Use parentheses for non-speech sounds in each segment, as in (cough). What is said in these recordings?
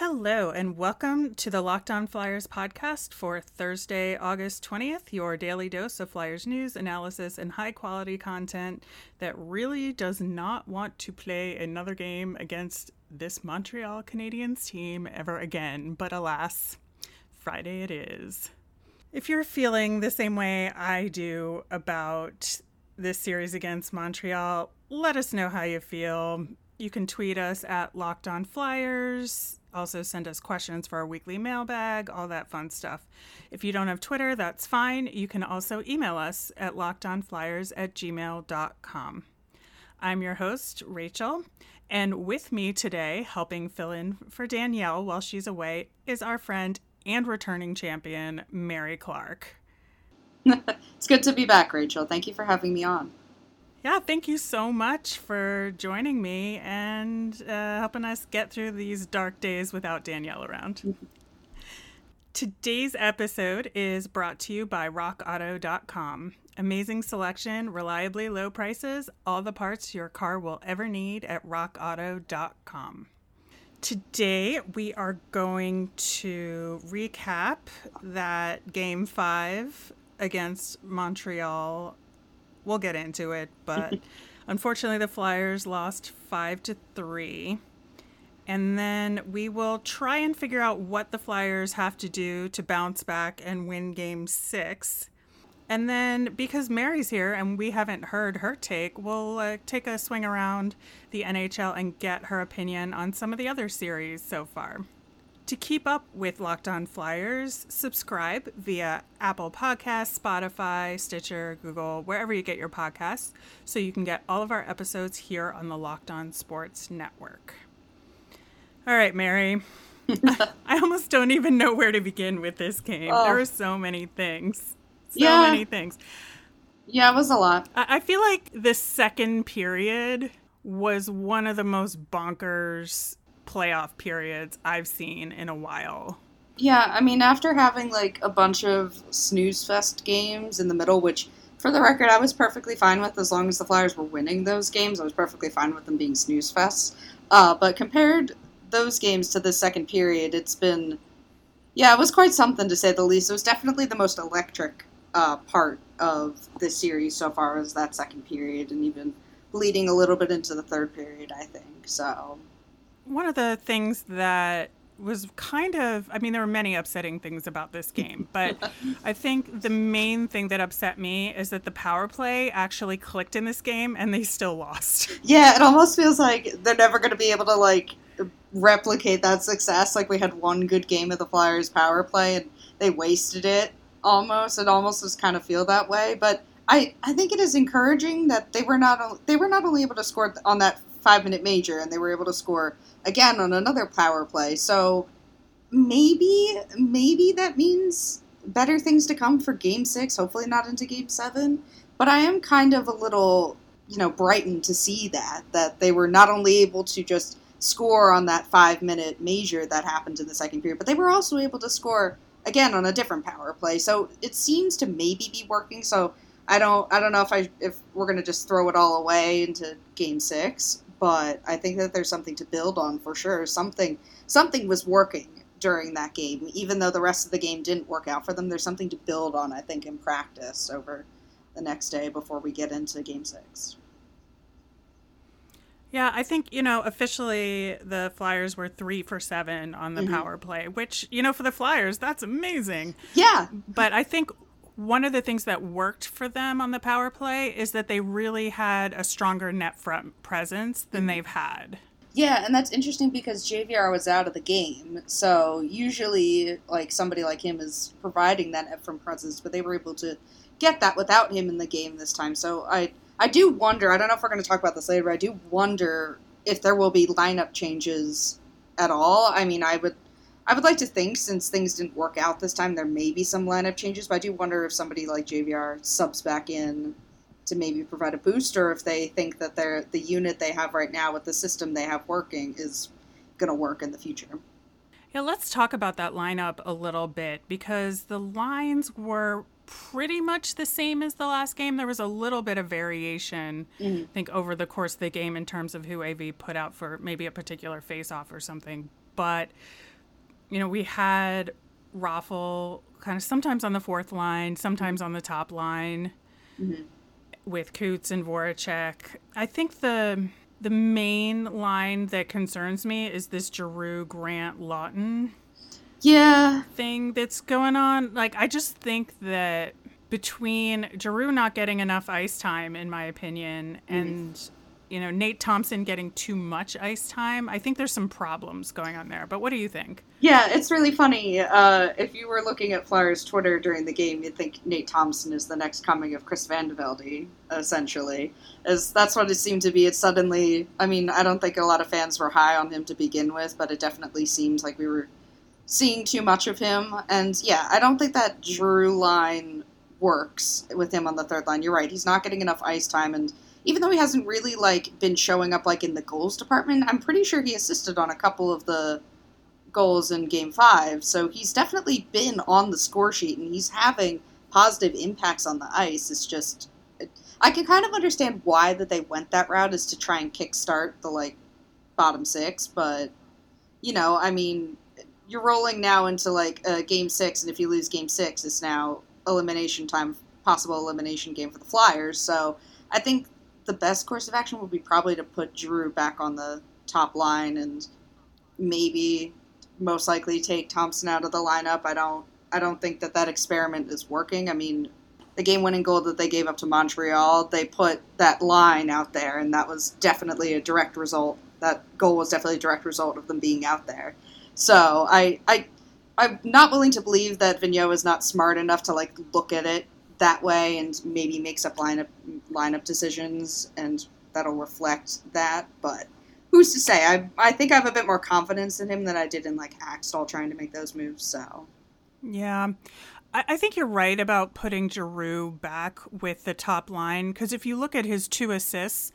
Hello, and welcome to the Locked On Flyers podcast for Thursday, August 20th, your daily dose of Flyers news, analysis, and high quality content that really does not want to play another game against this Montreal Canadiens team ever again. But alas, Friday it is. If you're feeling the same way I do about this series against Montreal, let us know how you feel. You can tweet us at Locked On Flyers. Also, send us questions for our weekly mailbag, all that fun stuff. If you don't have Twitter, that's fine. You can also email us at lockedonflyers at gmail.com. I'm your host, Rachel, and with me today, helping fill in for Danielle while she's away, is our friend and returning champion, Mary Clarke. (laughs) it's good to be back, Rachel. Thank you for having me on. Yeah, thank you so much for joining me and uh, helping us get through these dark days without Danielle around. Today's episode is brought to you by RockAuto.com. Amazing selection, reliably low prices, all the parts your car will ever need at RockAuto.com. Today, we are going to recap that game five against Montreal we'll get into it, but (laughs) unfortunately the Flyers lost 5 to 3. And then we will try and figure out what the Flyers have to do to bounce back and win game 6. And then because Mary's here and we haven't heard her take, we'll uh, take a swing around the NHL and get her opinion on some of the other series so far. To keep up with Locked On Flyers, subscribe via Apple Podcasts, Spotify, Stitcher, Google, wherever you get your podcasts, so you can get all of our episodes here on the Locked On Sports Network. All right, Mary. (laughs) I almost don't even know where to begin with this game. Oh. There are so many things. So yeah. many things. Yeah, it was a lot. I feel like the second period was one of the most bonkers playoff periods I've seen in a while. Yeah, I mean, after having like a bunch of snooze fest games in the middle, which for the record I was perfectly fine with as long as the Flyers were winning those games, I was perfectly fine with them being snooze fests. Uh, but compared those games to the second period, it's been, yeah, it was quite something to say the least. It was definitely the most electric uh, part of this series so far as that second period, and even bleeding a little bit into the third period, I think. So one of the things that was kind of I mean there were many upsetting things about this game, (laughs) but I think the main thing that upset me is that the power play actually clicked in this game and they still lost. (laughs) Yeah, it almost feels like they're never going to be able to like replicate that success like we had one good game of the Flyers power play and they wasted it almost. It almost does kind of feel that way, but I, I think it is encouraging that they were not they were not only able to score on that five minute major and they were able to score again on another power play. So maybe maybe that means better things to come for game six, hopefully not into game seven. But I am kind of a little, you know, brightened to see that, that they were not only able to just score on that five minute major that happened in the second period, but they were also able to score again on a different power play. So it seems to maybe be working. So I don't I don't know if I if we're gonna just throw it all away into game six, but I think that there's something to build on for sure. Something something was working during that game, even though the rest of the game didn't work out for them. There's something to build on, I think, in practice over the next day before we get into Game Six. Yeah, I think, you know, officially the Flyers were three for seven on the mm-hmm. power play, which, you know, for the Flyers, that's amazing. Yeah. But I think one of the things that worked for them on the power play is that they really had a stronger net front presence than mm-hmm. they've had. Yeah, and that's interesting because JVR was out of the game. So usually, like somebody like him is providing that net front presence, but they were able to get that without him in the game this time. So I, I do wonder. I don't know if we're going to talk about this later, but I do wonder if there will be lineup changes at all. I mean, I would I would like to think, since things didn't work out this time, there may be some lineup changes, but I do wonder if somebody like JVR subs back in to maybe provide a boost, or if they think that they're, the unit they have right now with the system they have working is going to work in the future. Yeah, let's talk about that lineup a little bit because the lines were pretty much the same as the last game. There was a little bit of variation, mm-hmm. I think, over the course of the game in terms of who AV put out for maybe a particular face off or something but you know, we had Raffl kind of sometimes on the fourth line, sometimes on the top line mm-hmm. with Coots and Voracek. I think the the main line that concerns me is this Giroux Grant Laughton yeah thing that's going on. Like I just think that between Giroux not getting enough ice time, in my opinion, mm-hmm. You know Nate Thompson getting too much ice time, I think there's some problems going on there. But what do you think? Yeah, it's really funny. Uh, if you were looking at Flyers Twitter during the game, you'd think Nate Thompson is the next coming of Chris VandeVelde, essentially. As that's what it seemed to be. It suddenly, I mean, I don't think a lot of fans were high on him to begin with, but it definitely seems like we were seeing too much of him. And yeah, I don't think that Giroux line works with him on the third line. You're right; he's not getting enough ice time, and even though he hasn't really like been showing up like in the goals department, I'm pretty sure he assisted on a couple of the goals in Game Five. So he's definitely been on the score sheet, and he's having positive impacts on the ice. It's just I can kind of understand why that they went that route is to try and kickstart the like bottom six, but you know, I mean, you're rolling now into like uh, game six, and if you lose game six, it's now elimination time, possible elimination game for the Flyers. So I think the best course of action would be probably to put Giroux back on the top line and maybe most likely take Thompson out of the lineup. I don't I don't think that that experiment is working. I mean, the game-winning goal that they gave up to Montreal, they put that line out there, and that was definitely a direct result. That goal was definitely a direct result of them being out there. So I I I'm not willing to believe that Vigneault is not smart enough to like look at it that way and maybe makes up lineup lineup decisions and that'll reflect that. But who's to say? I I think I have a bit more confidence in him than I did in like Hakstol trying to make those moves. So yeah. I, think you're right about putting Giroux back with the top line because if you look at his two assists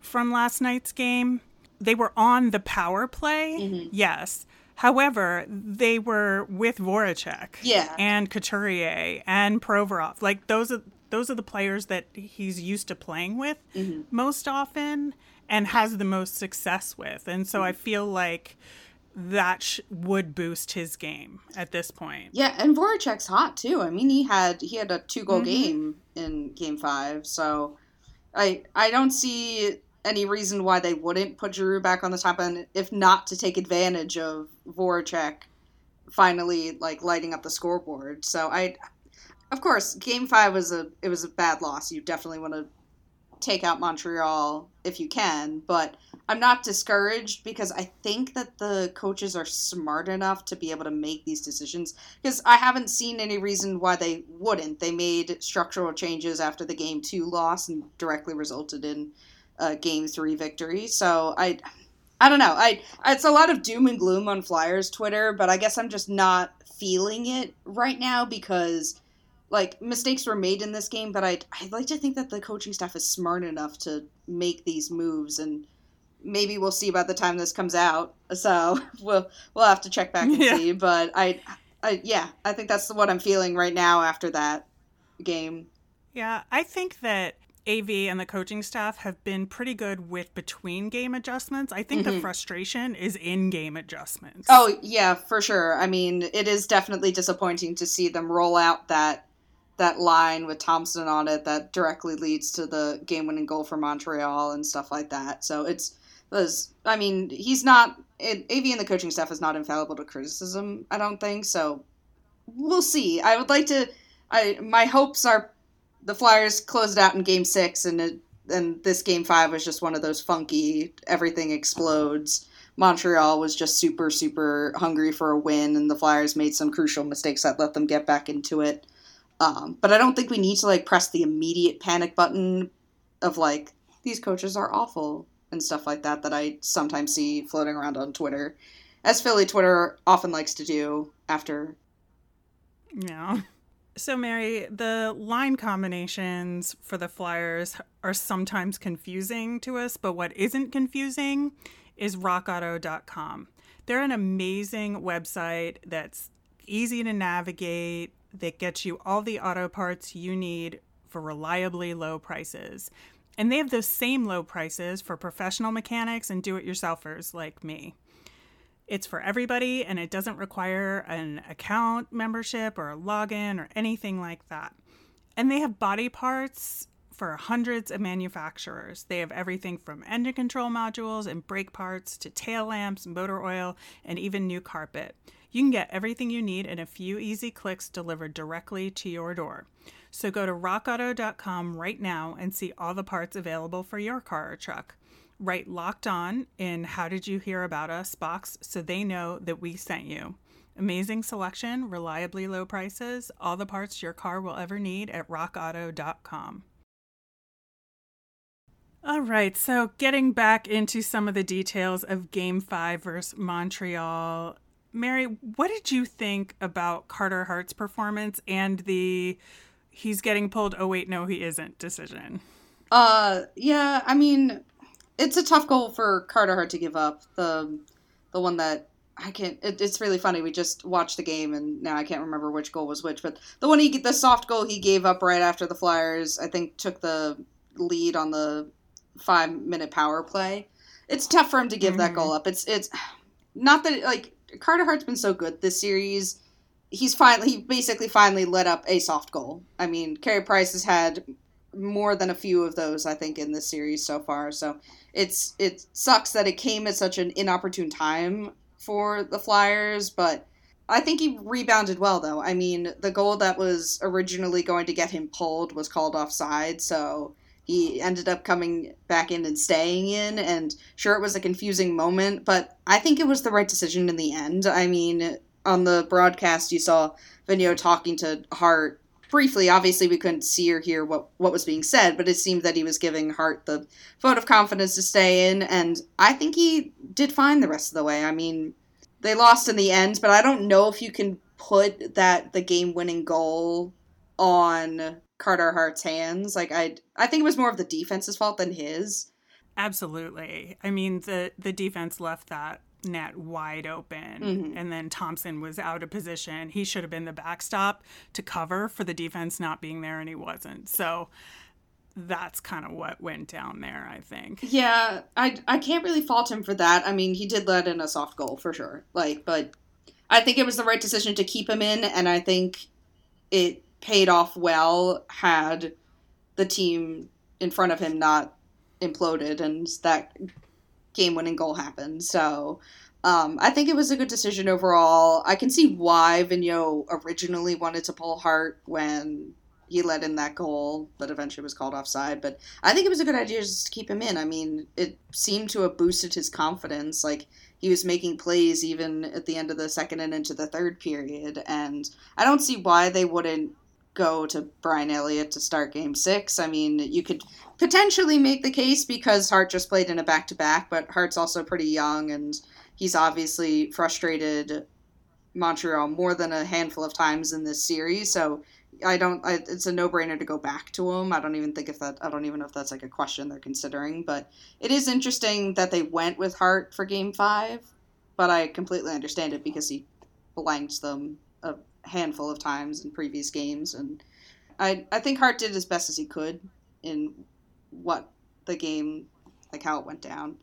from last night's game, they were on the power play, mm-hmm. yes, However, they were with Voracek, yeah, and Couturier and Provorov. Like those are those are the players that he's used to playing with mm-hmm. most often and has the most success with. And so mm-hmm. I feel like that sh- would boost his game at this point. Yeah, and Voracek's hot too. I mean, he had he had a two goal mm-hmm. game in Game Five, so I I don't see any reason why they wouldn't put Giroux back on the top end, if not to take advantage of Voracek finally like lighting up the scoreboard. So I, of course, Game Five was a it was a bad loss. You definitely want to take out Montreal if you can, but I'm not discouraged because I think that the coaches are smart enough to be able to make these decisions. Because I haven't seen any reason why they wouldn't. They made structural changes after the game two loss and directly resulted in uh, game three victory. So I, I don't know. I it's a lot of doom and gloom on Flyers Twitter, but I guess I'm just not feeling it right now because like mistakes were made in this game. But I I'd like to think that the coaching staff is smart enough to make these moves and. Maybe we'll see by the time this comes out. So (laughs) we'll we'll have to check back and yeah. see. But I, I yeah, I think that's what I'm feeling right now after that game. Yeah, I think that AV and the coaching staff have been pretty good with between game adjustments. I think mm-hmm. the frustration is in game adjustments. Oh, yeah, for sure. I mean, it is definitely disappointing to see them roll out that that line with Thompson on it that directly leads to the game-winning goal for Montreal and stuff like that. So it's was I mean, he's not it, AV and the coaching staff is not infallible to criticism, I don't think. So we'll see. I would like to I my hopes are the Flyers closed out in Game Six, and it, and this Game Five was just one of those funky everything explodes. Montreal was just super super hungry for a win, and the Flyers made some crucial mistakes that let them get back into it. Um, but I don't think we need to like press the immediate panic button of like these coaches are awful and stuff like that that I sometimes see floating around on Twitter, as Philly Twitter often likes to do after. Yeah. (laughs) So, Mary, the line combinations for the flyers are sometimes confusing to us, but what isn't confusing is rockauto.com. They're an amazing website that's easy to navigate, that gets you all the auto parts you need for reliably low prices. And they have those same low prices for professional mechanics and do it yourselfers like me. It's for everybody and it doesn't require an account membership or a login or anything like that. And they have body parts for hundreds of manufacturers. They have everything from engine control modules and brake parts to tail lamps, motor oil, and even new carpet. You can get everything you need in a few easy clicks delivered directly to your door. So go to rockauto.com right now and see all the parts available for your car or truck. Write locked on in How Did You Hear About Us box so they know that we sent you. Amazing selection, reliably low prices, all the parts your car will ever need at rockauto.com. All right, so getting back into some of the details of Game 5 versus Montreal. Mary, what did you think about Carter Hart's performance and the he's getting pulled, oh wait, no, he isn't decision? Uh, yeah, I mean, it's a tough goal for Carter Hart to give up. The the one that I can't. It, it's really funny. We just watched the game, and now I can't remember which goal was which. But the one he, the soft goal he gave up right after the Flyers, I think took the lead on the five minute power play. It's tough for him to give mm-hmm. that goal up. It's it's not that like Carter Hart's been so good this series. He's finally he basically finally let up a soft goal. I mean, Carey Price has had more than a few of those I think in this series so far. So it's it sucks that it came at such an inopportune time for the Flyers, but I think he rebounded well though. I mean, the goal that was originally going to get him pulled was called offside, so he ended up coming back in and staying in and sure it was a confusing moment but i think it was the right decision in the end i mean on the broadcast you saw Vigneault talking to hart briefly obviously we couldn't see or hear what, what was being said but it seemed that he was giving hart the vote of confidence to stay in and i think he did fine the rest of the way i mean they lost in the end but i don't know if you can put that the game winning goal on Carter Hart's hands. Like I I think it was more of the defense's fault than his. Absolutely. I mean the the defense left that net wide open mm-hmm. and then Thompson was out of position. He should have been the backstop to cover for the defense not being there and he wasn't. So that's kind of what went down there, I think. Yeah, I I can't really fault him for that. I mean, he did let in a soft goal for sure. Like, but I think it was the right decision to keep him in and I think it paid off well had the team in front of him not imploded and that game winning goal happened. So um, I think it was a good decision overall. I can see why Vigneault originally wanted to pull Hart when he let in that goal, but eventually was called offside. But I think it was a good idea just to keep him in. I mean, it seemed to have boosted his confidence. Like he was making plays even at the end of the second and into the third period. And I don't see why they wouldn't go to Brian Elliott to start game six. I mean, you could potentially make the case because Hart just played in a back to back, but Hart's also pretty young and he's obviously frustrated Montreal more than a handful of times in this series. So I don't. I, it's a no brainer to go back to him. I don't even think if that. I don't even know if that's like a question they're considering. But it is interesting that they went with Hart for Game Five. But I completely understand it because he blanked them handful of times in previous games, and I I think Hart did as best as he could in what the game, like how it went down.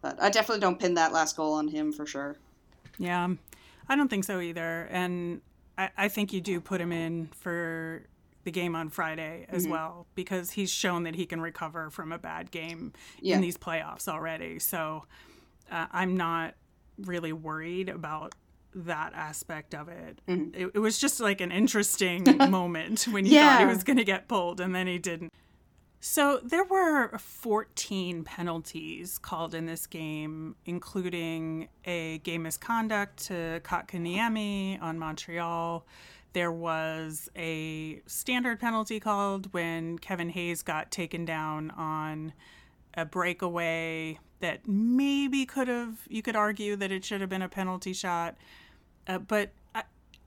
But I definitely don't pin that last goal on him for sure. Yeah, I don't think so either, and I, I think you do put him in for the game on Friday as mm-hmm. well because he's shown that he can recover from a bad game yeah. in these playoffs already. So uh, I'm not really worried about that aspect of it. Mm-hmm. it. It, was just like an interesting (laughs) moment when you yeah. thought he was going to get pulled and then he didn't. So there were 14 penalties called in this game, including a game misconduct to Kotkaniemi on Montreal. There was a standard penalty called when Kevin Hayes got taken down on a breakaway that maybe could have, you could argue that it should have been a penalty shot. Uh, but I,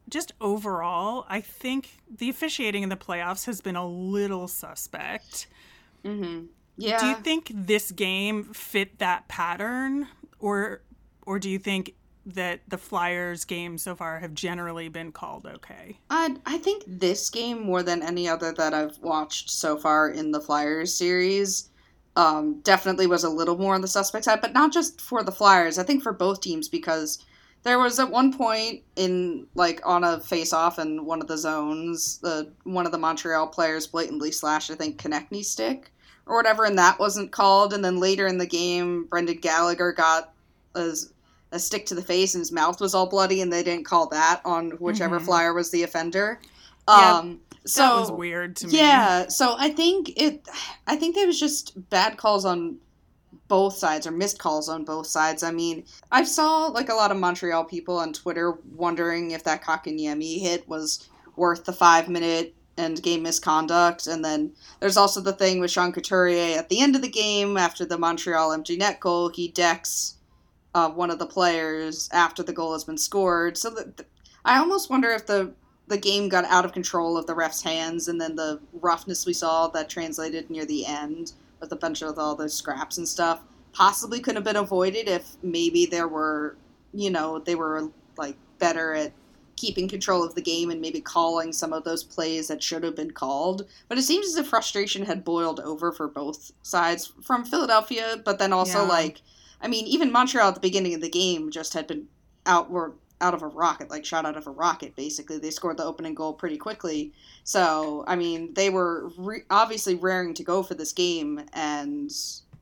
just overall, I think the officiating in the playoffs has been a little suspect. Mm-hmm. Yeah. Do you think this game fit that pattern, or or do you think that the Flyers games so far have generally been called okay? I I think this game more than any other that I've watched so far in the Flyers series um, definitely was a little more on the suspect side, but not just for the Flyers. I think for both teams because There was at one point in like on a face off in one of the zones, the one of the Montreal players blatantly slashed I think Konecny stick or whatever, and that wasn't called. And then later in the game, Brendan Gallagher got a, a stick to the face and his mouth was all bloody, and they didn't call that on whichever Mhm. flyer was the offender. Yeah, Um, so that was weird to me. yeah, so I think it. I think there was just bad calls on both sides or missed calls on both sides. I mean, I saw like a lot of Montreal people on Twitter wondering if that Kotkaniemi hit was worth the five minute end game misconduct. And then there's also the thing with Sean Couturier at the end of the game after the Montreal empty net goal, he decks uh, one of the players after the goal has been scored. So that I almost wonder if the the game got out of control of the ref's hands, and then the roughness we saw that translated near the end with a bunch of all those scraps and stuff possibly could have been avoided if maybe there were, you know, they were like better at keeping control of the game and maybe calling some of those plays that should have been called. But it seems as if frustration had boiled over for both sides from Philadelphia, but then also Yeah. like, I mean, even Montreal at the beginning of the game just had been out were out of a rocket, like shot out of a rocket. Basically, they scored the opening goal pretty quickly. So, I mean, they were re- obviously raring to go for this game, and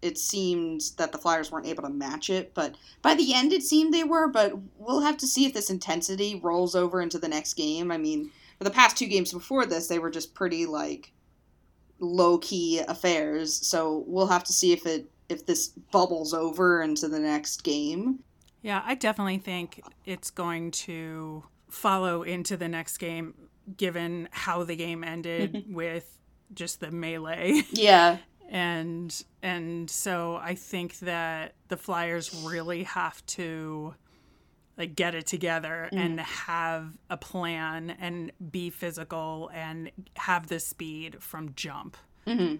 it seemed that the Flyers weren't able to match it. But by the end, it seemed they were. But we'll have to see if this intensity rolls over into the next game. I mean, for the past two games before this, they were just pretty like low key affairs. So we'll have to see if it if this bubbles over into the next game. Yeah, I definitely think it's going to follow into the next game, given how the game ended with just the melee. Yeah. (laughs) and and so I think that the Flyers really have to like get it together and have a plan and be physical and have the speed from jump. hmm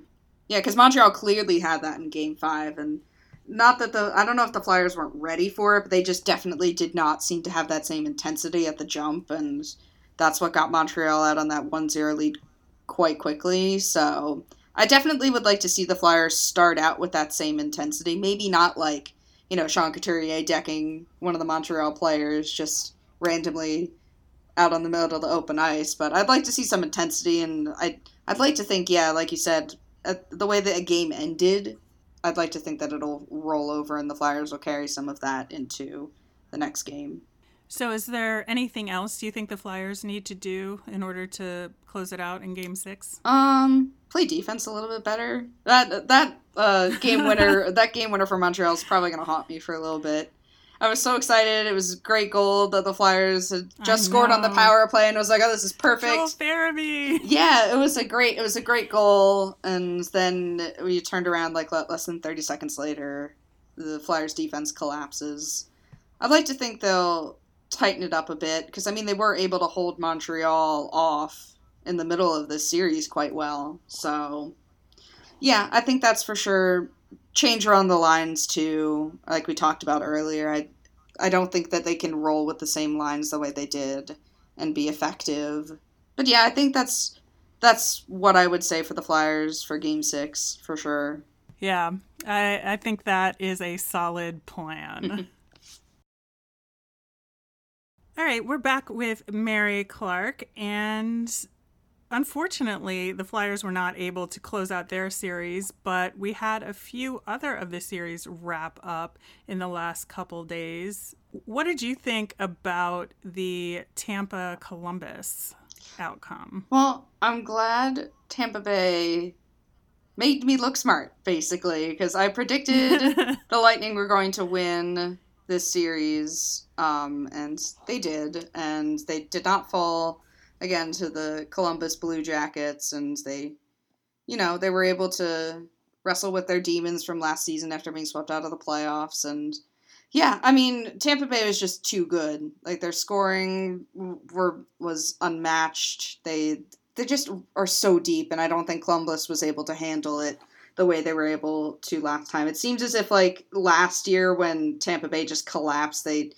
Yeah, because Montreal clearly had that in Game Five, and not that the I don't know if the Flyers weren't ready for it, but they just definitely did not seem to have that same intensity at the jump, and that's what got Montreal out on that 1-0 lead quite quickly. So I definitely would like to see the Flyers start out with that same intensity. Maybe not like you know Sean Couturier decking one of the Montreal players just randomly out on the middle of the open ice, but I'd like to see some intensity, and I I'd like to think yeah, like you said, at the way that a game ended, I'd like to think that it'll roll over and the Flyers will carry some of that into the next game. So is there anything else you think the Flyers need to do in order to close it out in game 6? Um, play defense a little bit better. That that uh, game winner, (laughs) that game winner for Montreal is probably going to haunt me for a little bit. I was so excited. It was great goal that the Flyers had just scored on the power play, and I was like, "Oh, this is perfect." Joel Farabee. (laughs) Yeah, it was a great it was a great goal, and then we turned around like less than thirty seconds later, the Flyers defense collapses. I'd like to think they'll tighten it up a bit because I mean they were able to hold Montreal off in the middle of this series quite well. So yeah, I think that's for sure. Change around the lines too, like we talked about earlier. I I don't think that they can roll with the same lines the way they did and be effective. But yeah, I think that's that's what I would say for the Flyers for Game Six for sure. Yeah, I, I think that is a solid plan. (laughs) All right, we're back with Mary Clarke, and unfortunately, the Flyers were not able to close out their series, but we had a few other of the series wrap up in the last couple days. What did you think about the Tampa Columbus outcome? Well, I'm glad Tampa Bay made me look smart, basically, because I predicted (laughs) the Lightning were going to win this series, um, and they did, and they did not fall again to the Columbus Blue Jackets, and they, you know, they were able to wrestle with their demons from last season after being swept out of the playoffs, and yeah, I mean, Tampa Bay was just too good. Like their scoring were was unmatched. They they just are so deep, and I don't think Columbus was able to handle it the way they were able to last time. It seems as if like last year when Tampa Bay just collapsed, they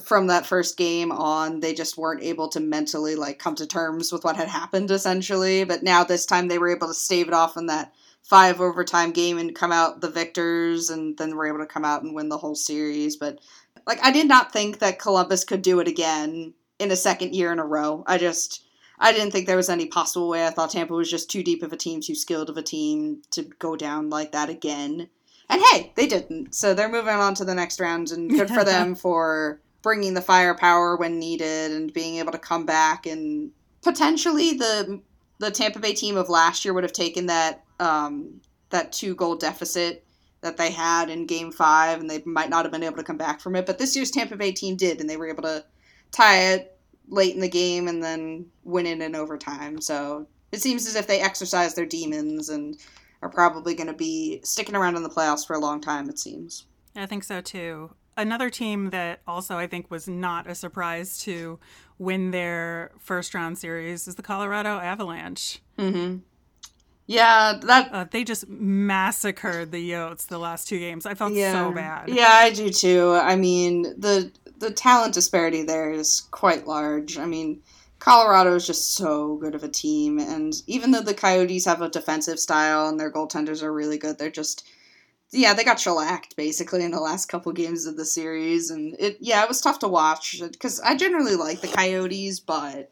from that first game on, they just weren't able to mentally like come to terms with what had happened essentially. But now this time they were able to stave it off in that five overtime game and come out the victors and then were able to come out and win the whole series. But like I did not think that Columbus could do it again in a second year in a row. I just I didn't think there was any possible way. I thought Tampa was just too deep of a team, too skilled of a team to go down like that again. And hey, they didn't. So they're moving on to the next round, and good for (laughs) them for bringing the firepower when needed and being able to come back. And potentially the the Tampa Bay team of last year would have taken that um, that two goal deficit that they had in Game Five, and they might not have been able to come back from it. But this year's Tampa Bay team did, and they were able to tie it late in the game and then win it in overtime. So it seems as if they exercise their demons and are probably going to be sticking around in the playoffs for a long time, it seems. I think so too. Another team that also I think was not a surprise to win their first round series is the Colorado Avalanche. Mm-hmm. Yeah, that uh, they just massacred the Yotes the last two games. I felt yeah. so bad. Yeah, I do too. I mean, the the talent disparity there is quite large. I mean, Colorado is just so good of a team, and even though the Coyotes have a defensive style and their goaltenders are really good, they're just yeah, they got shellacked basically in the last couple games of the series, and it yeah, it was tough to watch because I generally like the Coyotes, but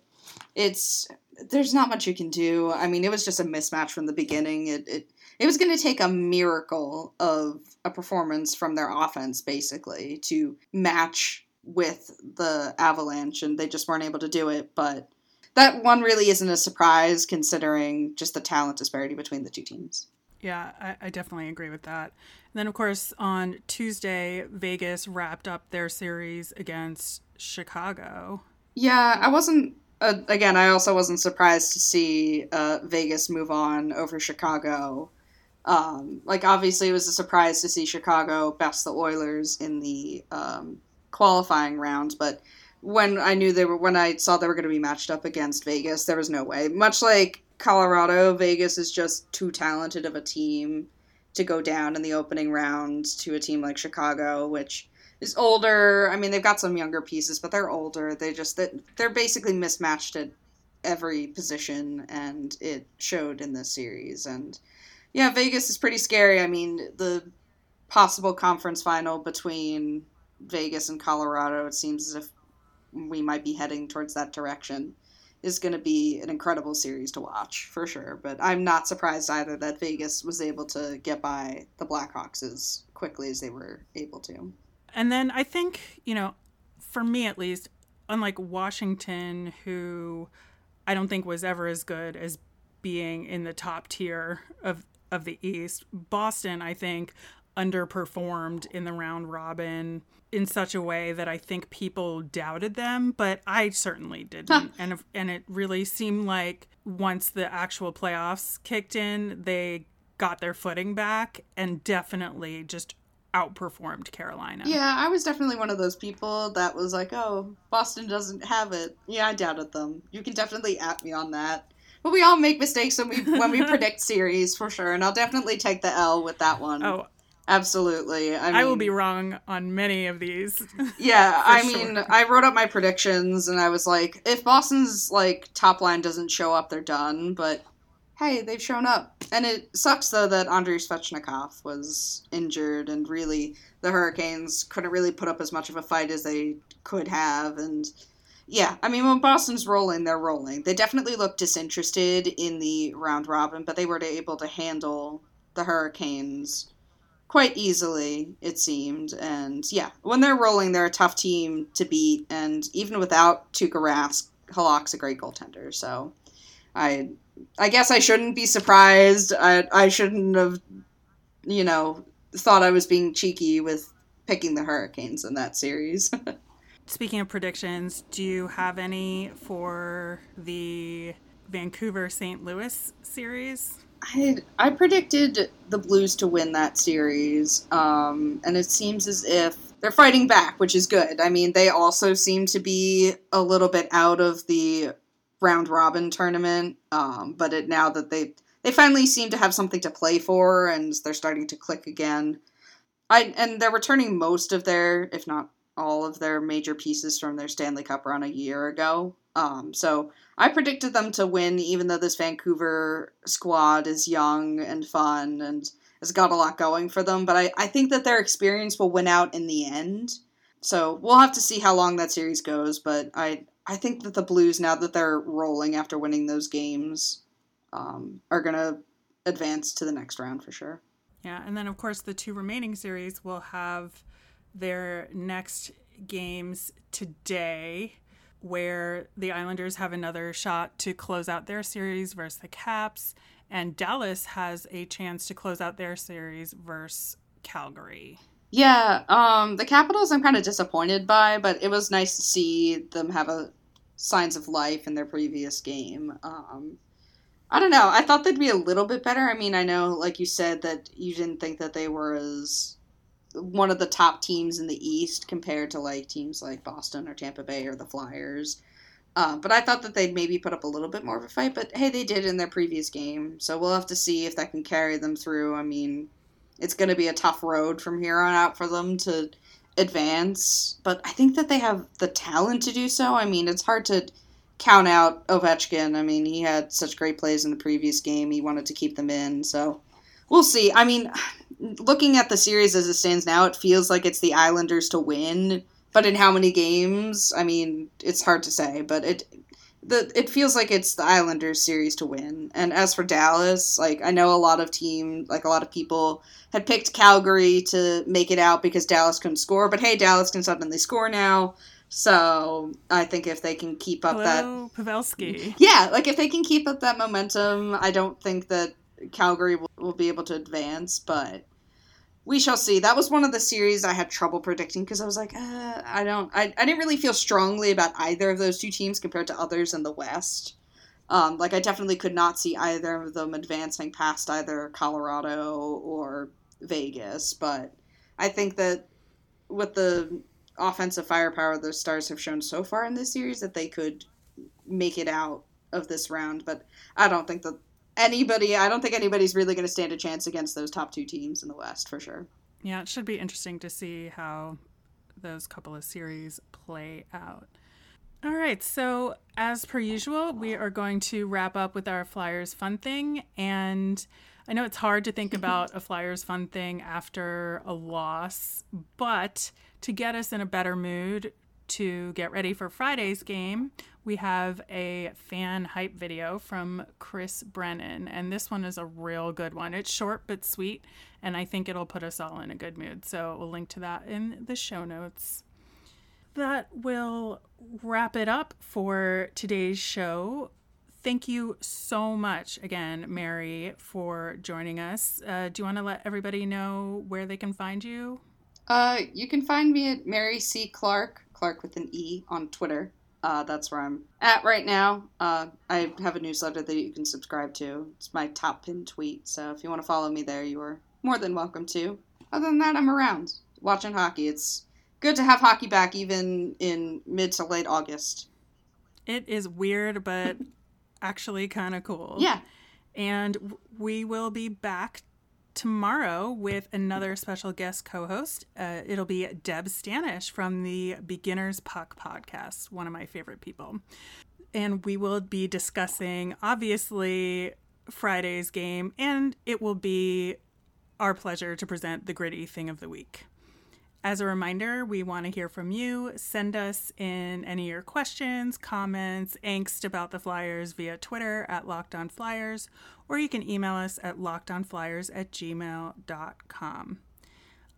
it's there's not much you can do. I mean, it was just a mismatch from the beginning. It it it was going to take a miracle of a performance from their offense basically to match with the Avalanche, and they just weren't able to do it. But that one really isn't a surprise considering just the talent disparity between the two teams. Yeah, I, I definitely agree with that. And then, of course, on Tuesday, Vegas wrapped up their series against Chicago. Yeah, I wasn't. Uh, again, I also wasn't surprised to see uh, Vegas move on over Chicago. Um, like, obviously, it was a surprise to see Chicago best the Oilers in the um, qualifying rounds, but when I knew they were, when I saw they were going to be matched up against Vegas, there was no way. Much like Colorado, Vegas is just too talented of a team to go down in the opening round to a team like Chicago, which is older. I mean, they've got some younger pieces, but they're older. They just that they're basically mismatched at every position, and it showed in this series. And yeah, Vegas is pretty scary. I mean, the possible conference final between Vegas and Colorado, it seems as if we might be heading towards that direction, is going to be an incredible series to watch for sure. But I'm not surprised either that Vegas was able to get by the Blackhawks as quickly as they were able to. And then I think, you know, for me at least, unlike Washington, who I don't think was ever as good as being in the top tier of of the East, Boston, I think, underperformed in the round robin in such a way that I think people doubted them, but I certainly didn't. Huh. And and it really seemed like once the actual playoffs kicked in, they got their footing back and definitely just outperformed Carolina. Yeah, I was definitely one of those people that was like, "Oh, Boston doesn't have it." Yeah, I doubted them. You can definitely at me on that. But we all make mistakes when we when we (laughs) predict series for sure, and I'll definitely take the L with that one. Oh, Absolutely. I, mean, I will be wrong on many of these. (laughs) Yeah, (laughs) I mean, I wrote up my predictions and I was like, if Boston's like top line doesn't show up, they're done. But hey, they've shown up, and it sucks though that Andrei Svechnikov was injured, and really the Hurricanes couldn't really put up as much of a fight as they could have, and. Yeah, I mean, when Boston's rolling, they're rolling. They definitely looked disinterested in the round robin, but they were able to handle the Hurricanes quite easily, it seemed. And yeah, when they're rolling, they're a tough team to beat. And even without Tuukka Rask, Halak's a great goaltender. So I, I guess I shouldn't be surprised. I, I shouldn't have, you know, thought I was being cheeky with picking the Hurricanes in that series. (laughs) Speaking of predictions, do you have any for the Vancouver St. Louis series? I I predicted the Blues to win that series, um, and it seems as if they're fighting back, which is good. I mean, they also seem to be a little bit out of the round robin tournament, um, but it, now that they they finally seem to have something to play for, and they're starting to click again. I and they're returning most of their, if not all of their major pieces from their Stanley Cup run a year ago. Um, so I predicted them to win, even though this Vancouver squad is young and fun and has got a lot going for them. But I, I think that their experience will win out in the end. so we'll have to see how long that series goes. But I I think that the Blues, now that they're rolling after winning those games, um, are gonna advance to the next round for sure. Yeah, and then of course the two remaining series will have their next games today where the Islanders have another shot to close out their series versus the Caps, and Dallas has a chance to close out their series versus Calgary. Yeah, um, the Capitals I'm kind of disappointed by, but it was nice to see them have a signs of life in their previous game. Um, I don't know. I thought they'd be a little bit better. I mean, I know, like you said, that you didn't think that they were as one of the top teams in the East compared to like teams like Boston or Tampa Bay or the Flyers. Uh, but I thought that they'd maybe put up a little bit more of a fight. But hey, they did in their previous game, so we'll have to see if that can carry them through. I mean, it's going to be a tough road from here on out for them to advance, but I think that they have the talent to do so. I mean, it's hard to count out Ovechkin. I mean, he had such great plays in the previous game. He wanted to keep them in, so we'll see. I mean, looking at the series as it stands now, it feels like it's the Islanders to win. But in how many games? I mean, it's hard to say. But it the it feels like it's the Islanders series to win. And as for Dallas, like I know a lot of team, like a lot of people had picked Calgary to make it out because Dallas couldn't score. But hey, Dallas can suddenly score now. So I think if they can keep up Hello, that Pavelski. yeah, like if they can keep up that momentum, I don't think that Calgary will, will be able to advance. But we shall see. That was one of the series I had trouble predicting because I was like, uh, I don't, I, I didn't really feel strongly about either of those two teams compared to others in the West. Um, like I definitely could not see either of them advancing past either Colorado or Vegas, but I think that with the offensive firepower the Stars have shown so far in this series, that they could make it out of this round. But I don't think that anybody, I don't think anybody's really going to stand a chance against those top two teams in the West for sure. Yeah, it should be interesting to see how those couple of series play out. All right, so as per usual, we are going to wrap up with our Flyers fun thing. And I know it's hard to think about a Flyers fun thing after a loss, but to get us in a better mood to get ready for Friday's game, we have a fan hype video from Chris Brennan, and this one is a real good one. It's short but sweet, and I think it'll put us all in a good mood. So we'll link to that in the show notes. That will wrap it up for today's show. Thank you so much again, Mary, for joining us. Uh, do you want to let everybody know where they can find you? Uh, you can find me at Mary C. Clarke, Clark with an E, on Twitter. Uh, that's where I'm at right now. Uh, I have a newsletter that you can subscribe to. It's my top pinned tweet, so if you want to follow me there, you are more than welcome to. Other than that, I'm around watching hockey. It's good to have hockey back, even in mid to late August. It is weird, but actually kind of cool. Yeah. And we will be back tomorrow with another special guest co host. Uh, it'll be Deb Stanish from the Beginner's Puck podcast, one of my favorite people. And we will be discussing, obviously, Friday's game, and it will be our pleasure to present the gritty thing of the week. As a reminder, we want to hear from you. Send us in any of your questions, comments, angst about the Flyers via Twitter at Locked On Flyers, or you can email us at lockedonflyers at gmail.com.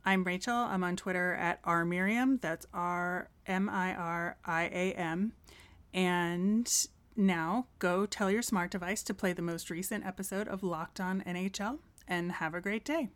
I'm Rachel. I'm on Twitter at rmiriam. That's R M I R I A M. And now go tell your smart device to play the most recent episode of Locked On NHL and have a great day.